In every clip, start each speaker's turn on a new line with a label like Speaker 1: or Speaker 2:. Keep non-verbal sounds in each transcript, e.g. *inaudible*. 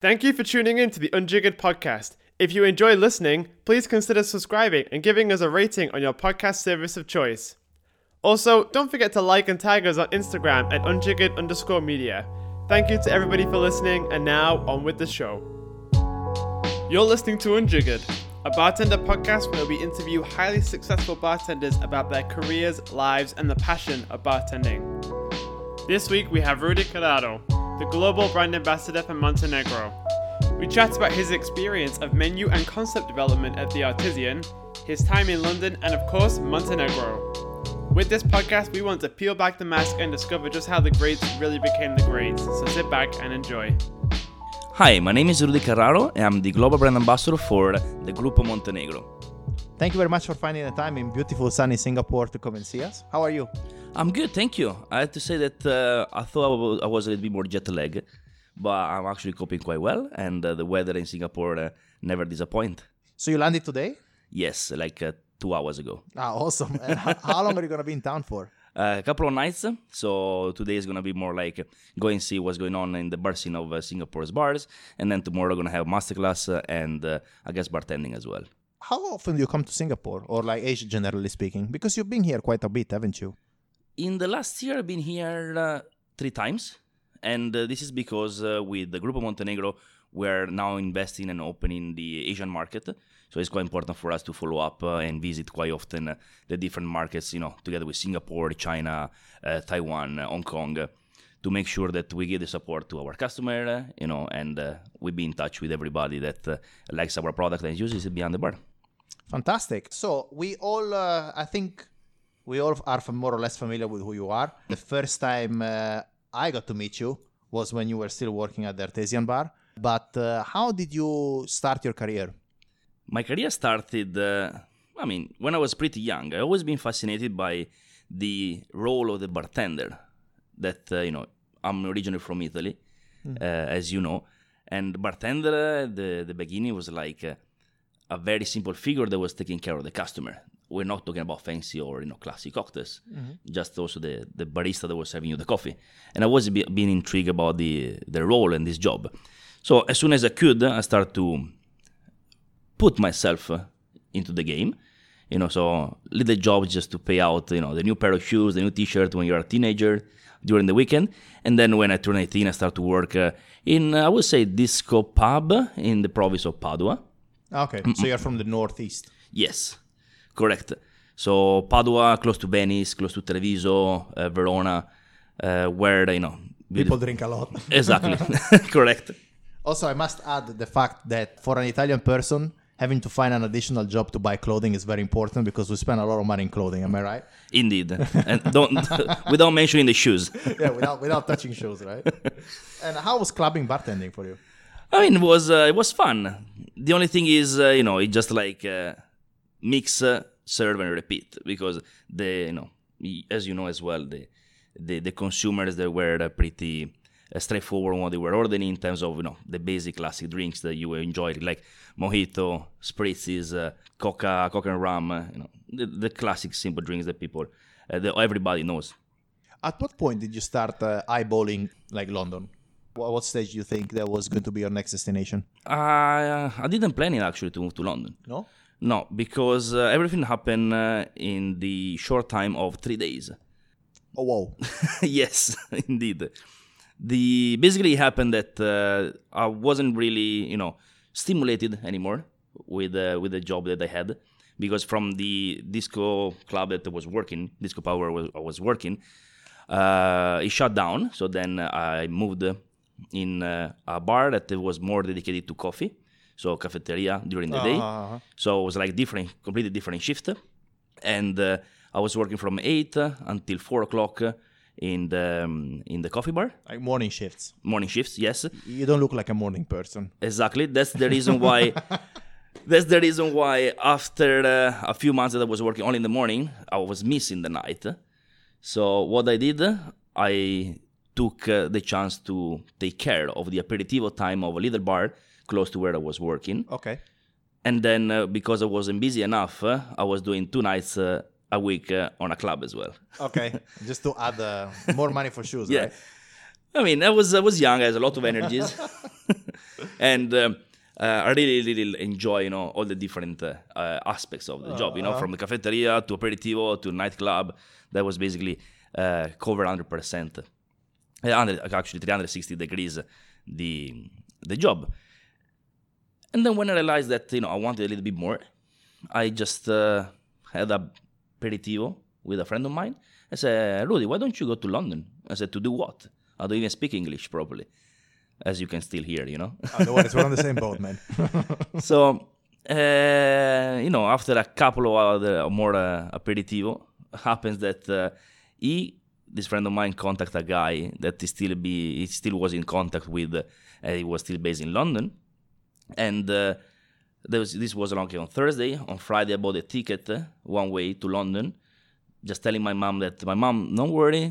Speaker 1: Thank you for tuning in to the Unjiggered podcast. If you enjoy listening, please consider subscribing and giving us a rating on your podcast service of choice. Also, don't forget to like and tag us on Instagram at unjiggered underscore media. Thank you to everybody for listening, and now on with the show. You're listening to Unjiggered, a bartender podcast where we interview highly successful bartenders about their careers, lives, and the passion of bartending. This week we have Rudy Carraro, the global brand ambassador for Montenegro. We chat about his experience of menu and concept development at the Artesian, his time in London, and of course, Montenegro. With this podcast, we want to peel back the mask and discover just how the greats really became the greats. So sit back and enjoy.
Speaker 2: Hi, my name is Rudy Carraro, and I'm the global brand ambassador for the Gruppo Montenegro.
Speaker 3: Thank you very much for finding the time in beautiful sunny Singapore to come and see us. How are you?
Speaker 2: I'm good, thank you. I have to say that uh, I thought I wa- I was a little bit more jet lagged, but I'm actually coping quite well, and uh, the weather in Singapore uh, never disappoint.
Speaker 3: So you landed today?
Speaker 2: Yes, like uh, two hours ago.
Speaker 3: Ah, awesome. And how, *laughs* long are you going to be in town for?
Speaker 2: Uh, a couple of nights, so today is gonna be more like go and see what's going on in the bar scene of uh, Singapore's bars, and then tomorrow we're gonna have masterclass and uh, I guess bartending as well.
Speaker 3: How often do you come to Singapore or like Asia generally speaking? Because you've been here quite a bit, haven't you?
Speaker 2: In the last year, I've been here uh, three times, and uh, this is because uh, with the Gruppo Montenegro, we're now investing and opening the Asian market. So it's quite important for us to follow up uh, and visit quite often uh, the different markets, you know, together with Singapore, China, uh, Taiwan, Hong Kong, to make sure that we give the support to our customer, you know, and we be in touch with everybody that likes our product and uses it beyond the bar.
Speaker 3: Fantastic. So we all, I think we all are more or less familiar with who you are. The first time uh, I got to meet you was when you were still working at the Artesian Bar. But uh, how did you start your career?
Speaker 2: My career started, uh, I mean, when I was pretty young. I always been fascinated by the role of the bartender. That uh, you know, I'm originally from Italy, uh, as you know, and bartender at the the beginning was like uh, a very simple figure that was taking care of the customer. We're not talking about fancy or you know classic cocktails, just also the the barista that was serving you the coffee. And I was be, being intrigued about the the role and this job. So as soon as I could, I started to put myself uh, into the game. You know, so little jobs just to pay out, you know, the new pair of shoes, the new T-shirt when you're a teenager during the weekend. And then when I turned 18, I started to work uh, in, I would say, disco pub in the province of Padua.
Speaker 3: Okay, so you're from the northeast.
Speaker 2: Yes, correct. So Padua, close to Venice, close to Treviso, uh, Verona, uh, where you know
Speaker 3: People drink a lot. *laughs*
Speaker 2: exactly *laughs* correct.
Speaker 3: Also, I must add the fact that for an Italian person, having to find an additional job to buy clothing is very important because we spend a lot of money in clothing. Am I right?
Speaker 2: Indeed, and don't *laughs* without mentioning the shoes.
Speaker 3: yeah, without without touching shoes, right? and how was clubbing bartending for you?
Speaker 2: I mean, it was uh, it was fun. The only thing is, uh, you know, it just like uh, mix, uh, serve, and repeat because the you know, as you know as well, the the, the consumers they were uh, pretty uh, straightforward what they were ordering in terms of you know the basic classic drinks that you enjoy like mojito, spritzes, uh, coca, coca and rum, uh, you know, the, the classic simple drinks that people, uh, that everybody knows.
Speaker 3: At what point did you start uh, eyeballing like London? What, what stage do you think that was going to be your next destination?
Speaker 2: Uh, I didn't plan it actually to move to London.
Speaker 3: No.
Speaker 2: No, because uh, everything happened uh, in the short time of three days.
Speaker 3: Oh wow. *laughs*
Speaker 2: yes, *laughs* indeed. The basically it happened that uh, I wasn't really, you know, stimulated anymore with uh, with the job that I had because from the disco club that I was working, Disco Power was, I was working, uh, it shut down. So then I moved in uh, a bar that was more dedicated to coffee, so cafeteria during the day.
Speaker 3: Uh-huh.
Speaker 2: So it was like different, completely different shift. And uh, I was working from eight uh, until four o'clock in the um, in the coffee bar,
Speaker 3: Like morning shifts.
Speaker 2: morning shifts. Yes,
Speaker 3: You don't look like a morning person.
Speaker 2: exactly. That's the reason why. *laughs* that's the reason why after uh, a few months that I was working only in the morning, I was missing the night. So what I did, I took uh, the chance to take care of the aperitivo time of a little bar close to where I was working.
Speaker 3: Okay.
Speaker 2: And then uh, because I wasn't busy enough, uh, I was doing two nights uh, a week uh, on a club as well.
Speaker 3: Okay. *laughs* Just to add uh, more money for shoes, *laughs*
Speaker 2: Yeah.
Speaker 3: right?
Speaker 2: I mean, I was I was young, I had a lot of energies. *laughs* and um, uh, I really, really enjoy, you know, all the different aspects of the job. You know, from the cafeteria to aperitivo to nightclub. That was basically uh, covered 100%. Uh, 100, actually, 360 degrees the the job. And then when I realized that you know I wanted a little bit more, I just uh, had a aperitivo with a friend of mine. I said, Rudy, why don't you go to London? I said, to do what? I don't even speak English properly, as you can still hear, you know.
Speaker 3: No worries, we're on the same boat, man. *laughs*
Speaker 2: so, uh, you know, after a couple of other more uh, aperitivo, happens that uh, he, this friend of mine, contact a guy that he still be he still was in contact with. Uh, he was still based in London, and uh, there was, this was like on Thursday. On Friday, I bought a ticket uh, one way to London, just telling my mom that my mom, don't worry,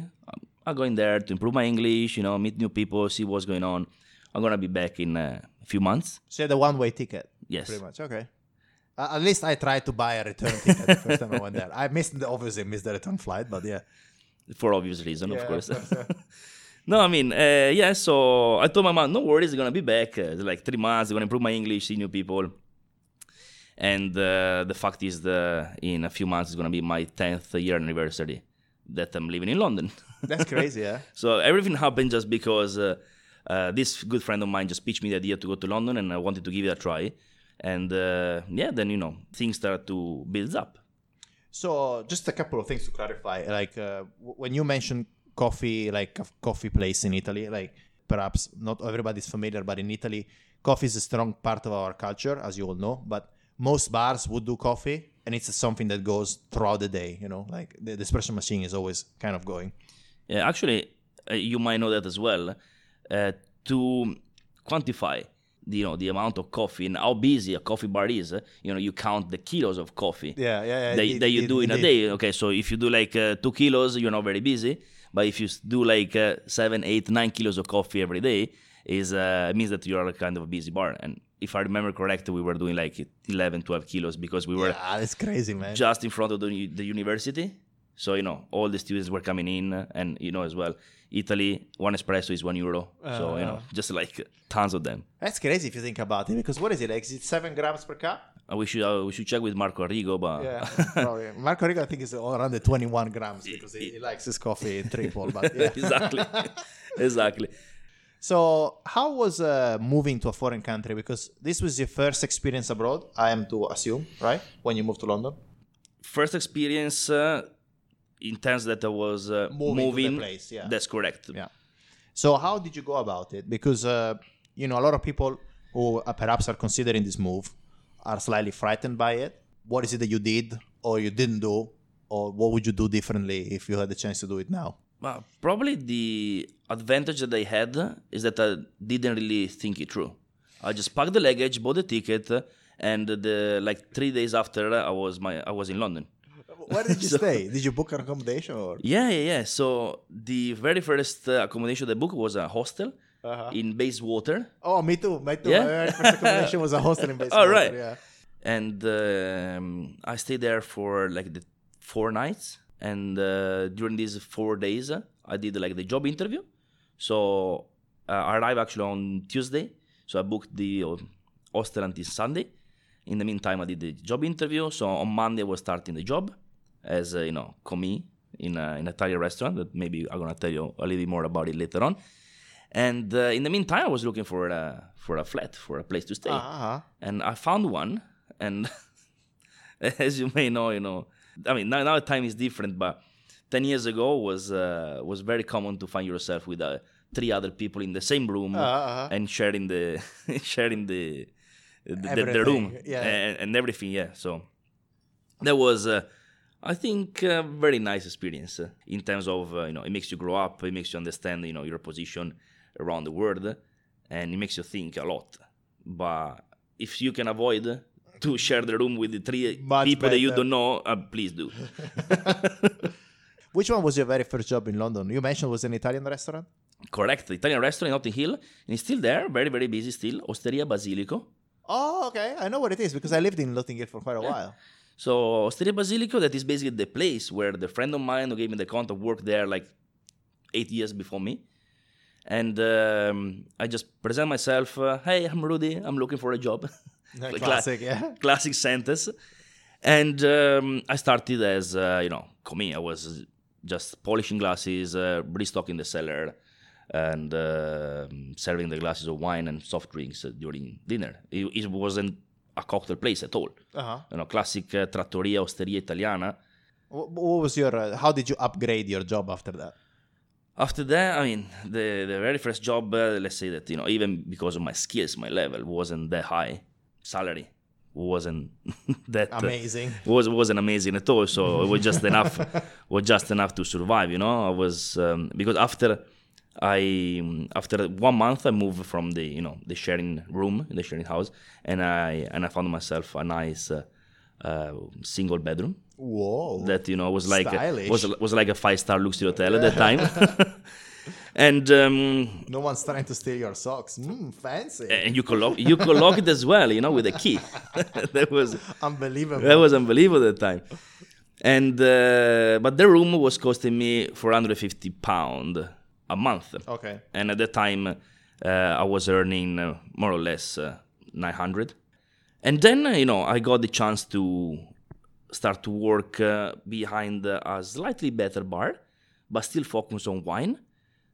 Speaker 2: I'm- going there to improve my English, you know, meet new people, see what's going on. I'm gonna be back in uh, a few months.
Speaker 3: so the one-way ticket.
Speaker 2: Yes.
Speaker 3: Pretty much. Okay. Uh, at least I tried to buy a return ticket the first time I went there. I missed the, obviously missed the return flight, but yeah.
Speaker 2: for obvious reason,
Speaker 3: Yeah,
Speaker 2: of course.
Speaker 3: of course, *laughs*
Speaker 2: no, I mean, uh, yeah. So I told my mom, no worries, gonna be back. Uh, it's like three months, gonna improve my English, see new people. And uh, the fact is, the in a few months, it's gonna be my tenth year anniversary that I'm living in London. *laughs*
Speaker 3: That's crazy, yeah.
Speaker 2: so everything happened just because uh, uh, this good friend of mine just pitched me the idea to go to London, and I wanted to give it a try. And uh, yeah, then you know things start to build up.
Speaker 3: So just a couple of things to clarify. Like uh, w- when you mention coffee, like a coffee place in Italy, like perhaps not everybody's familiar, but in Italy, coffee is a strong part of our culture, as you all know. But most bars would do coffee, and it's something that goes throughout the day. You know, like the, the espresso machine is always kind of going.
Speaker 2: Yeah, actually, uh, you might know that as well. Uh, to quantify, the, you know, the amount of coffee and how busy a coffee bar is, you know, you count the kilos of coffee
Speaker 3: Yeah, yeah, yeah.
Speaker 2: that,
Speaker 3: it-
Speaker 2: that you
Speaker 3: it-
Speaker 2: do in a day. Okay, so if you do like uh, two kilos, you're not very busy. But if you do like uh, seven, eight, nine kilos of coffee every day, is uh, it means that you are kind of a busy bar. And if I remember correctly, we were doing like 11, 12 kilos because we were
Speaker 3: Yeah, that's crazy, man.
Speaker 2: just in front of the, the university. So, you know, all the students were coming in uh, and, you know, as well, Italy, one espresso is one euro. so, you know, just like tons of them.
Speaker 3: That's crazy if you think about it, because what is it? Like, is it seven grams per cup?
Speaker 2: Uh, we should uh, we should check with Marco Arrigo, but
Speaker 3: Yeah, *laughs* probably. Marco Arrigo, I think, is around the 21 grams because he, he likes his coffee triple. But yeah. *laughs*
Speaker 2: exactly, *laughs* exactly.
Speaker 3: So, how was uh, moving to a foreign country? Because this was your first experience abroad, I am to assume, right? When you moved to London?
Speaker 2: First experience uh, in terms that I was uh,
Speaker 3: Moving
Speaker 2: moving.
Speaker 3: place, yeah.
Speaker 2: That's correct.
Speaker 3: Yeah. So, how did you go about it? Because, uh, you know, a lot of people who perhaps are considering this move are slightly frightened by it. What is it that you did or you didn't do? Or what would you do differently if you had the chance to do it now?
Speaker 2: Well, probably the advantage that I had is that I didn't really think it through. I just packed the luggage, bought the ticket, and the like three days after I was my I was in London.
Speaker 3: Where did you *laughs* stay? Did you book an accommodation or?
Speaker 2: Yeah, yeah, yeah. So the very first uh, accommodation they booked was a hostel
Speaker 3: Uh-huh.
Speaker 2: in Bayswater,
Speaker 3: Oh, me too. Me too.
Speaker 2: Yeah?
Speaker 3: My first accommodation was a hostel in *laughs* Bayswater.
Speaker 2: Oh, right.
Speaker 3: Yeah.
Speaker 2: and um, I stayed there for like the four nights. And uh, during these four days, uh, I did like the job interview. So uh, I arrived actually on Tuesday. So I booked the uh, hostel until Sunday. In the meantime, I did the job interview. So on Monday, I was starting the job as uh, you know, commis in a, in an Italian restaurant. That maybe I'm gonna tell you a little bit more about it later on. And uh, in the meantime, I was looking for a for a flat, for a place to stay
Speaker 3: Uh-huh.
Speaker 2: and I found one. And *laughs* as you may know, you know, I mean, now, now time is different, but ten years ago was uh, was very common to find yourself with uh, three other people in the same room
Speaker 3: Uh-huh.
Speaker 2: and sharing the *laughs* sharing the the, the, room
Speaker 3: yeah.
Speaker 2: and, and everything. Yeah, so that was. Uh, I think a very nice experience uh, in terms of uh, you know it makes you grow up, it makes you understand you know your position around the world, and it makes you think a lot. But if you can avoid to *laughs* share the room with the three
Speaker 3: Much
Speaker 2: people that you don't know, uh, please do. *laughs*
Speaker 3: Which one was your very first job in London? You mentioned it was an Italian restaurant.
Speaker 2: Correct. The Italian restaurant in Notting Hill, and it's still there, very very busy still. Osteria Basilico.
Speaker 3: Oh, okay. I know what it is because I lived in Notting Hill for quite a while.
Speaker 2: So Osteria Basilico, that is basically the place where the friend of mine who gave me the contact worked there like eight years before me. And um, I just present myself. Uh, hey, I'm Rudy. I'm looking for a job. *laughs*
Speaker 3: Classic, yeah. *laughs*
Speaker 2: classic sentence. And um, I started as uh, you know, come I was just polishing glasses, uh, restocking the cellar, and uh, serving the glasses of wine and soft drinks uh, during dinner. It, it wasn't a cocktail place at all.
Speaker 3: Uh-huh.
Speaker 2: You know, classic uh, trattoria, osteria italiana.
Speaker 3: What, what was your? Uh, how did you upgrade your job after that?
Speaker 2: After that, I mean, the the very first job, uh, let's say that you know, even because of my skills, my level wasn't that high. Salary wasn't *laughs* that uh,
Speaker 3: Amazing.
Speaker 2: was wasn't amazing at all. So it was just enough, *laughs* was just enough to survive. You know, I was um, because after I after one month I moved from the you know the sharing room in the sharing house, and I and I found myself a nice uh, uh, single bedroom
Speaker 3: Whoa.
Speaker 2: that you know was like a, was was like a five star luxury hotel at that time. *laughs* *laughs* and um,
Speaker 3: no one's trying to steal your socks. Mm, fancy.
Speaker 2: and you could lock you could lock it as well, you know, with a key. *laughs* that was
Speaker 3: Unbelievable.
Speaker 2: that was unbelievable at the time. And uh, but the room was costing me 450 pound a month.
Speaker 3: okay.
Speaker 2: And at that time, uh, I was earning uh, more or less uh, 900. And then, you know, I got the chance to start to work uh, behind a slightly better bar, but still focus on wine.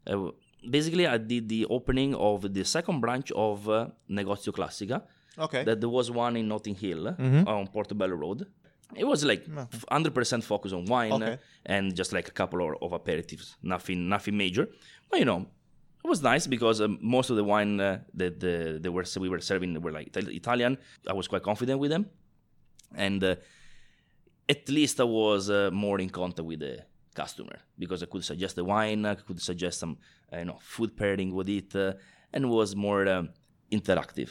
Speaker 2: Uh, basically, I did the opening of the second branch of uh, Negozio Classica.
Speaker 3: Okay.
Speaker 2: That there was one in Notting Hill uh, on Portobello Road. It was like f- 100% focus on wine
Speaker 3: Okay.
Speaker 2: and just like a couple of, of aperitifs, nothing, nothing major. But you know, it was nice because um, most of the wine uh, that the, they were we were serving were like Italian. I was quite confident with them, and uh, at least I was uh, more in contact with the customer because I could suggest the wine, I could suggest some uh, you know food pairing with it, uh, and was more um, interactive.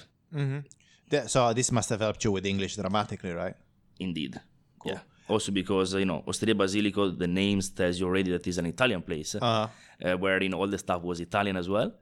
Speaker 3: Th- so this must have helped you with English dramatically, right?
Speaker 2: Indeed. Yeah. Also because uh, you know Osteria Basilico, the names tells you already that it's an Italian place,
Speaker 3: Uh-huh.
Speaker 2: uh, where you know all the stuff was Italian as well.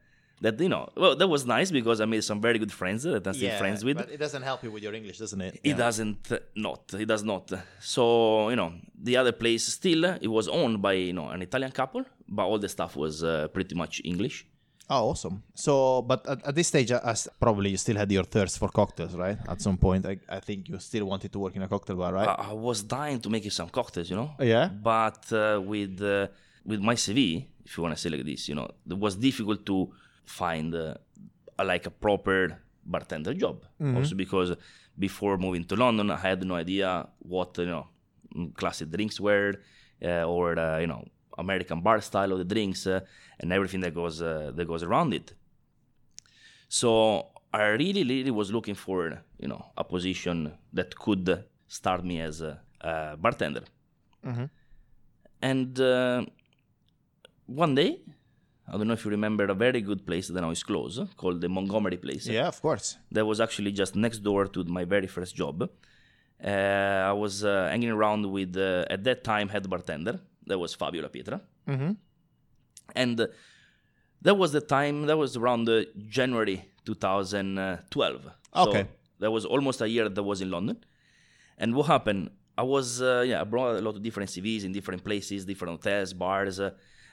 Speaker 2: That you know, well, that was nice because I made some very good friends that I'm still friends with.
Speaker 3: But it doesn't help you with your English, doesn't it?
Speaker 2: It doesn't uh, not. It does not. So you know, the other place still uh, it was owned by you know an Italian couple, but all the stuff was uh, pretty much English.
Speaker 3: Oh, awesome. So, but at, at this stage, uh, as probably you still had your thirst for cocktails, right? At some point, I, I think you still wanted to work in a cocktail bar, right?
Speaker 2: I, I was dying to make you some cocktails, you know.
Speaker 3: Yeah?
Speaker 2: But uh, with uh, with my CV, if you want to say like this, you know, it was difficult to find uh, a, like a proper bartender job. Also because before moving to London, I had no idea what you know classic drinks were, uh, or uh, you know American bar style of the drinks, uh, and everything that goes uh, that goes around it. So I really, really was looking for you know a position that could start me as a, a bartender. And uh, one day, I don't know if you remember a very good place that now is closed, called the Montgomery Place.
Speaker 3: yeah, of course.
Speaker 2: That was actually just next door to my very first job. Uh, I was uh, hanging around with, uh, at that time, head bartender. That was Fabio La Pietra. And uh, that was the time, that was around uh, January 2012.
Speaker 3: Okay.
Speaker 2: So that was almost a year that was in London. And what happened? I was, uh, yeah, I brought a lot of different CVs in different places, different hotels, bars. Uh,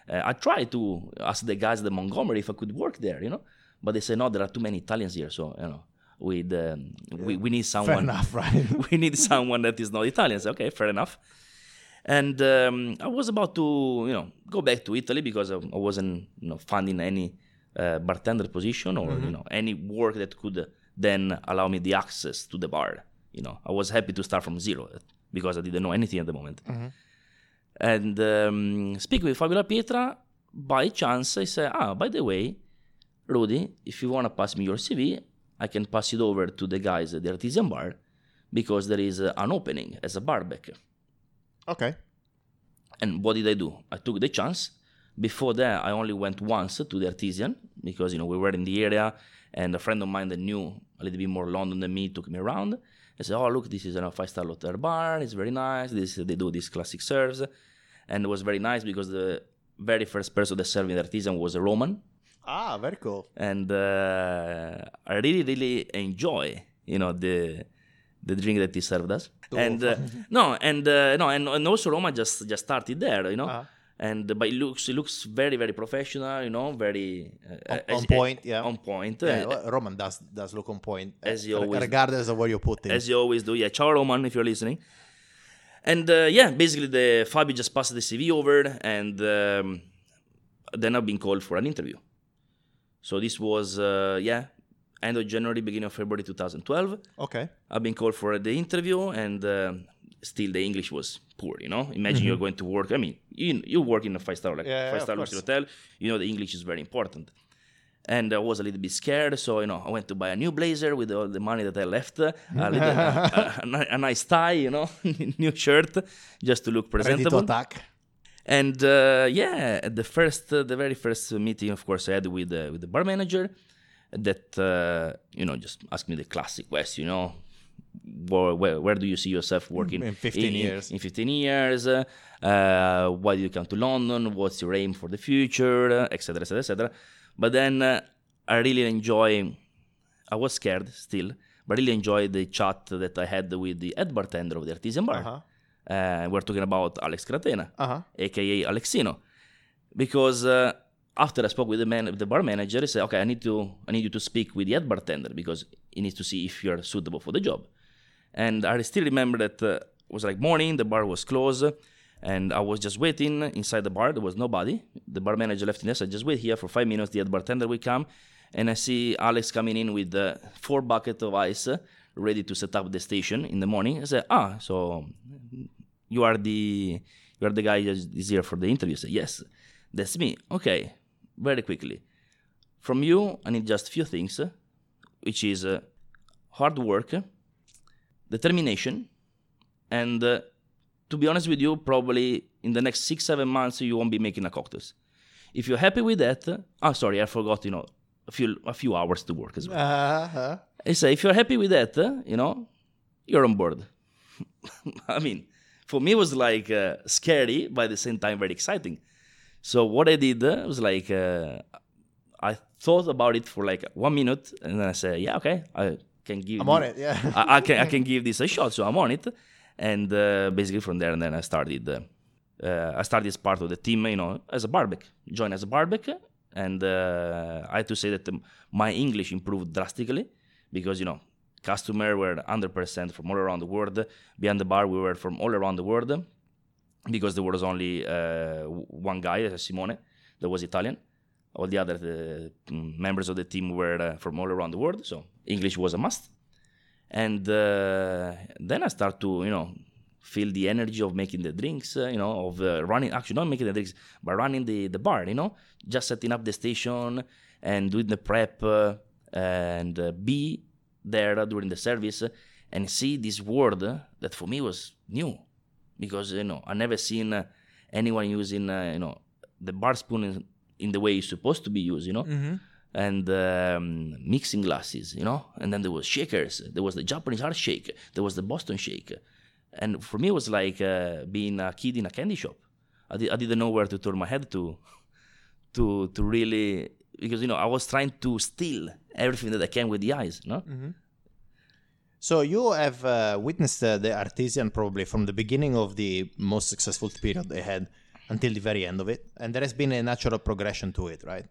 Speaker 2: uh, I tried to ask the guys at the Montgomery if I could work there, you know, but they said no, there are too many Italians here, so you know, we um, we, we need someone.
Speaker 3: Fair enough, right? *laughs*
Speaker 2: we need someone that is not Italian. So, okay, fair enough. And um, I was about to, you know, go back to Italy because I, I wasn't, you know, finding any uh, bartender position or you know any work that could then allow me the access to the bar. You know, I was happy to start from zero because I didn't know anything at the moment. And um, speaking with Fabio La Pietra, by chance I said, ah, by the way, Rudy, if you want to pass me your CV, I can pass it over to the guys at the Artesian bar because there is uh, an opening as a barback.
Speaker 3: Okay.
Speaker 2: And what did I do? I took the chance. Before that, I only went once to the Artesian because you know we were in the area, and a friend of mine that knew a little bit more London than me took me around. I said, "Oh, look, this is a five-star hotel bar. It's very nice. This they do these classic serves," and it was very nice because the very first person that served me the Artesian was a Roman,
Speaker 3: Ah, very cool.
Speaker 2: and uh, I really, really enjoy, you know, the the drink that he served us. And uh, *laughs* no, and uh, no, and, and also Roma just just started there, you know.
Speaker 3: Uh-huh.
Speaker 2: and but it looks it looks very very professional. You know, very uh,
Speaker 3: On-
Speaker 2: as-
Speaker 3: on point, yeah.
Speaker 2: on point.
Speaker 3: Yeah, Roman does does look on point,
Speaker 2: As
Speaker 3: uh,
Speaker 2: always-
Speaker 3: regardless of where you put him.
Speaker 2: as you always do. Yeah, ciao Roman, if you're listening. And uh, yeah, basically, the Fabio just passed the CV over, and um, then I've been called for an interview. So this was uh, yeah, end of January, beginning of February 2012.
Speaker 3: okay.
Speaker 2: I've been called for the interview, and um still the English was poor. You know, imagine you're going to work. I mean, you you work in a five star like
Speaker 3: Mm-hmm. Yeah,
Speaker 2: five star luxury hotel. You know, the English is very important. And I was a little bit scared, so you know, I went to buy a new blazer with all the money that I left, uh, a, little, *laughs* a, a, a nice tie, you know, *laughs* new shirt, just to look presentable.
Speaker 3: Ready to attack.
Speaker 2: And uh, yeah, the first, uh, the very first meeting, of course, I had with uh, with the bar manager, that uh, you know just ask me the classic question, you know, where, where, where do you see yourself working
Speaker 3: In 15 years.
Speaker 2: In, 15 years, uh, uh, why did you come to London? What's your aim for the future, etc., etc., etc. But then uh, I really enjoy. I was scared still, but really enjoyed the chat that I had with the head bartender of the Artesian bar.
Speaker 3: Uh-huh.
Speaker 2: Uh, we're talking about Alex Kratena
Speaker 3: Uh-huh.
Speaker 2: aka Alexino, because uh, after I spoke with the man, the bar manager, he said, "Okay, I need to, I need you to speak with the head bartender because he needs to see if you're suitable for the job." And I still remember that uh, it was like morning, the bar was closed, and I was just waiting inside the bar. There was nobody. The bar manager left in. So I just wait here for five minutes. The head bartender will come, and I see Alex coming in with uh, four buckets of ice, uh, ready to set up the station in the morning. I said, "Ah, so you are the you are the guy that is here for the interview." I said, "Yes, that's me." Okay, very quickly. From you, I need just a few things, uh, which is uh, hard work, determination, and uh, to be honest with you, probably in the next six seven months you won't be making a cocktails. If you're happy with that, oh sorry, I forgot. You know, a few a few hours to work as well.
Speaker 3: Uh-huh.
Speaker 2: I say, if you're happy with that, you know, you're on board. *laughs* I mean, for me, it was like uh, scary, but at the same time, very exciting. So what I did was like, uh, I thought about it for like one minute, and then I said, yeah, okay, I can give.
Speaker 3: I'm on it, yeah.
Speaker 2: I, I can I can give this a shot, so I'm on it. And uh, basically from there, and then I started. Uh, uh, I started as part of the team, you know, as a barback, joined as a barback, and uh, I have to say that um, my English improved drastically because you know, customer were 100% from all around the world. Behind the bar, we were from all around the world because there was only uh, one guy, uh, Simone, that was Italian. All the other uh, members of the team were uh, from all around the world, so English was a must. And uh, then I start to, you know, feel the energy of making the drinks, you know, of running, actually not making the drinks, but running the, the bar, you know, just setting up the station and doing the prep and be there during the service and see this world that for me was new because, you know, I never seen uh, anyone using, uh, you know, the bar spoon in, in the way it's supposed to be used, you know and um, mixing glasses, you know. And then there was shakers. There was the Japanese hard shake. There was the Boston shake. And for me, it was like uh, being a kid in a candy shop. I, di- I didn't know where to turn my head to, *laughs* to to really because you know I was trying to steal everything that I can with the eyes, no.
Speaker 3: So you have uh, witnessed uh, the Artesian probably from the beginning of the most successful period they had until the very end of it, and there has been a natural progression to it, right?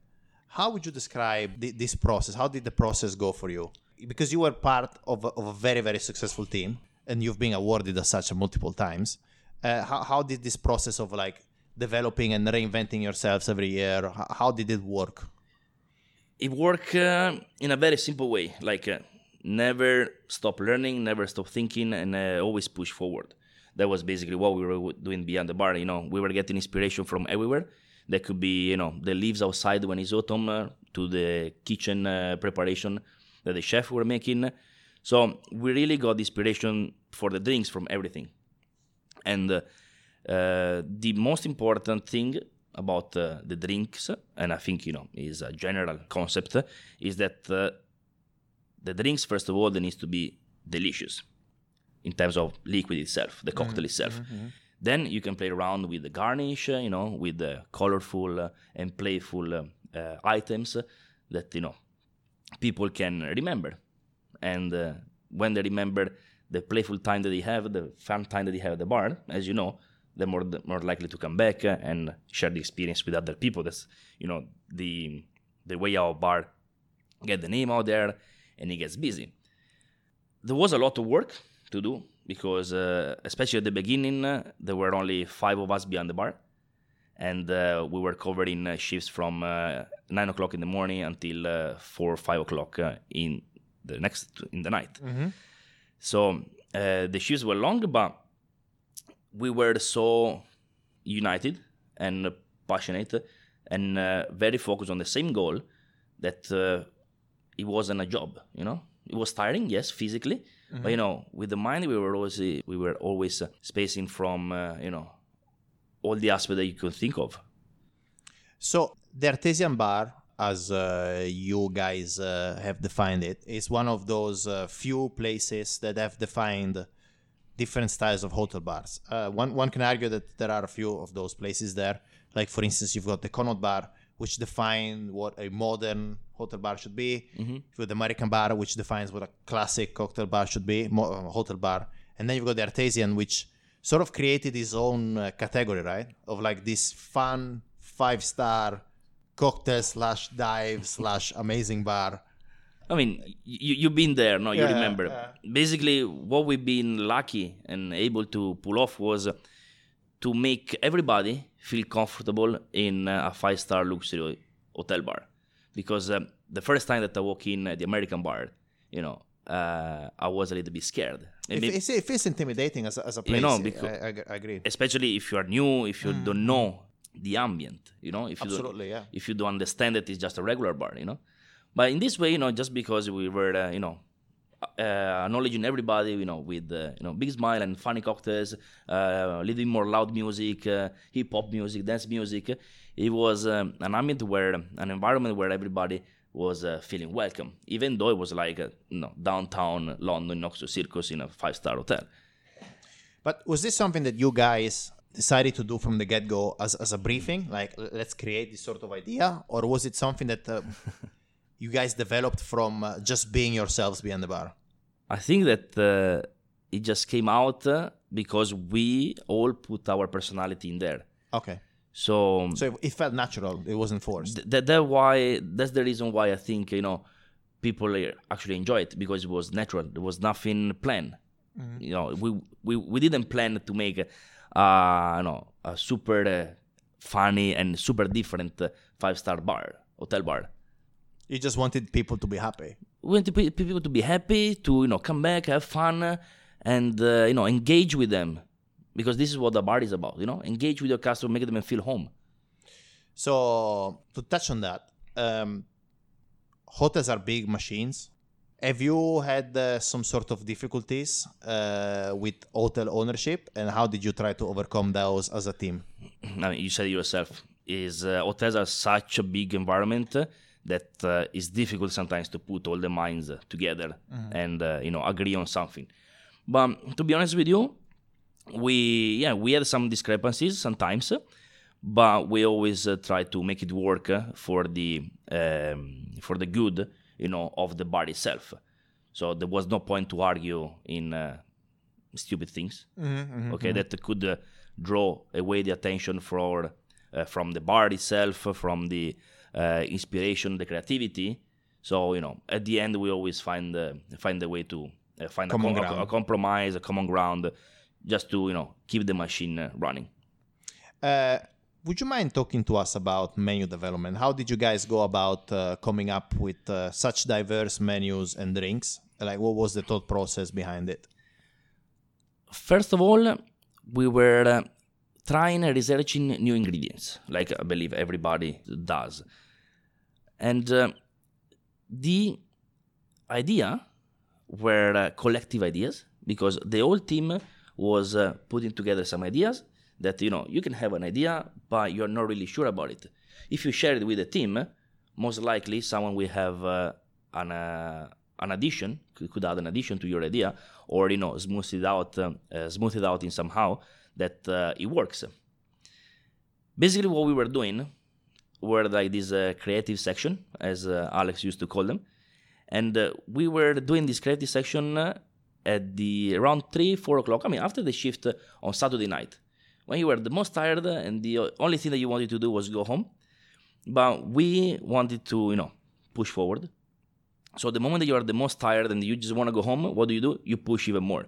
Speaker 3: How would you describe the, this process? How did the process go for you? Because you were part of a, of a very very successful team, and you've been awarded as such multiple times. Uh, how, how did this process of like developing and reinventing yourselves every year? How, did it work?
Speaker 2: it worked uh, in a very simple way like uh, never stop learning never stop thinking and uh, always push forward. That was basically what we were doing beyond the bar you know. We were getting inspiration from everywhere. That could be you know the leaves outside when it's autumn uh, to the kitchen uh, preparation that the chef were making. So we really got inspiration for the drinks from everything. And uh, uh, the most important thing about uh, the drinks, and I think you know is a general concept, is that the drinks first of all they needs to be delicious in terms of liquid itself, the cocktail itself. Then you can play around with the garnish, uh, you know, with the colorful uh, and playful uh, uh, items that you know people can remember. And uh, when they remember the playful time that they have, the fun time that they have at the bar, as you know, they're more more likely to come back and share the experience with other people. That's you know the the way our bar get the name out there and it gets busy. There was a lot of work to do because uh, especially at the beginning uh, there were only five of us behind the bar and uh, we were covering uh, shifts from uh, nine o'clock in the morning until uh, four or five o'clock uh, in the next in the night. So uh, the shifts were long, but we were so united and passionate and uh, very focused on the same goal that uh, it wasn't a job. You know, it was tiring, yes, physically, but you know, with the mind, we were always we were always uh, spacing from uh, you know all the aspects that you could think of.
Speaker 3: So the artesian bar, as uh, you guys uh, have defined it, is one of those uh, few places that have defined different styles of hotel bars. Uh, one one can argue that there are a few of those places there. Like for instance, you've got the Connaught Bar, which define what a modern hotel bar should be. You've got the American Bar, which defines what a classic cocktail bar should be, mo- uh, hotel bar. And then you've got the Artesian, which sort of created his own uh, category, right? Of like this fun five star cocktail slash dive *laughs* slash amazing bar.
Speaker 2: I mean, you, you've been there, no? You
Speaker 3: Yeah,
Speaker 2: remember.
Speaker 3: yeah.
Speaker 2: Basically, what we've been lucky and able to pull off was to make everybody feel comfortable in uh, a five star luxury hotel bar. Because um, the first time that I walk in uh, the American bar, you know, uh, I was a little bit scared.
Speaker 3: It, it's, it feels intimidating as a, as a place.
Speaker 2: You know,
Speaker 3: I-
Speaker 2: because-
Speaker 3: I, I, I agree.
Speaker 2: especially if you are new, if you don't know the ambient, you know, if you
Speaker 3: Mm. Absolutely,
Speaker 2: don't,
Speaker 3: yeah.
Speaker 2: if you don't understand that it's just a regular bar, you know. But in this way, you know, just because we were, uh, you know, uh, acknowledging everybody, you know, with uh, you know big smile and funny cocktails, uh, a little bit more loud music, uh, hip hop music, dance music. It was um, an ambient where an environment where everybody was uh, feeling welcome, even though it was like uh, you know downtown London, Oxford Circus in a five star hotel.
Speaker 3: But was this something that you guys decided to do from the get go as, as a briefing? Like, let's create this sort of idea? Or was it something that uh, *laughs* you guys developed from uh, just being yourselves behind the bar?
Speaker 2: I think that uh, it just came out uh, because we all put our personality in there.
Speaker 3: Okay.
Speaker 2: So,
Speaker 3: So it, it felt natural, it wasn't forced.
Speaker 2: th- that that why that's the reason why I think you know people uh, actually enjoy it because it was natural. There was nothing planned. You know, we we we didn't plan to make uh, you know a super uh, funny and super different uh, five star bar hotel bar.
Speaker 3: You just wanted people to be happy.
Speaker 2: we want to pe- people to be happy, to you know come back, have fun, and uh, you know engage with them, because this is what the bar is about. You know, engage with your customer, make them feel home.
Speaker 3: So to touch on that, um, hotels are big machines. Have you had uh, some sort of difficulties uh, with hotel ownership, and how did you try to overcome those as a team? *clears throat*
Speaker 2: I mean, you said it yourself. Is uh, hotels are such a big environment that uh, it's difficult sometimes to put all the minds uh, together and uh, you know agree on something. But to be honest with you, we yeah we had some discrepancies sometimes, but we always uh, try to make it work uh, for the um, for the good you know of the bar itself. So there was no point to argue in uh, stupid things. okay, that could uh, draw away the attention for uh, from the bar itself, from the uh, inspiration, the creativity. So you know, at the end, we always find uh, find a way to uh, find a,
Speaker 3: Common
Speaker 2: com- a-
Speaker 3: ground.
Speaker 2: a compromise, a common ground, just to you know keep the machine uh, running.
Speaker 3: Uh, would you mind talking to us about menu development? How did you guys go about uh, coming up with uh, such diverse menus and drinks? Like, what was the thought process behind it?
Speaker 2: First of all, we were trying and researching new ingredients, like I believe everybody does. And uh, the idea were uh, collective ideas because the whole team was uh, putting together some ideas that you know you can have an idea but you're not really sure about it if you share it with the team most likely someone will have uh, an, uh, an addition could, could add an addition to your idea or you know smooth it out um, uh, smooth it out in somehow that uh, it works basically what we were doing were like this uh, creative section as uh, alex used to call them and uh, we were doing this creative section uh, at the around three four o'clock i mean after the shift uh, on saturday night when you were the most tired and the only thing that you wanted to do was go home. But we wanted to, you know, push forward. So the moment that you are the most tired and you just want to go home, what do you do? You push even more.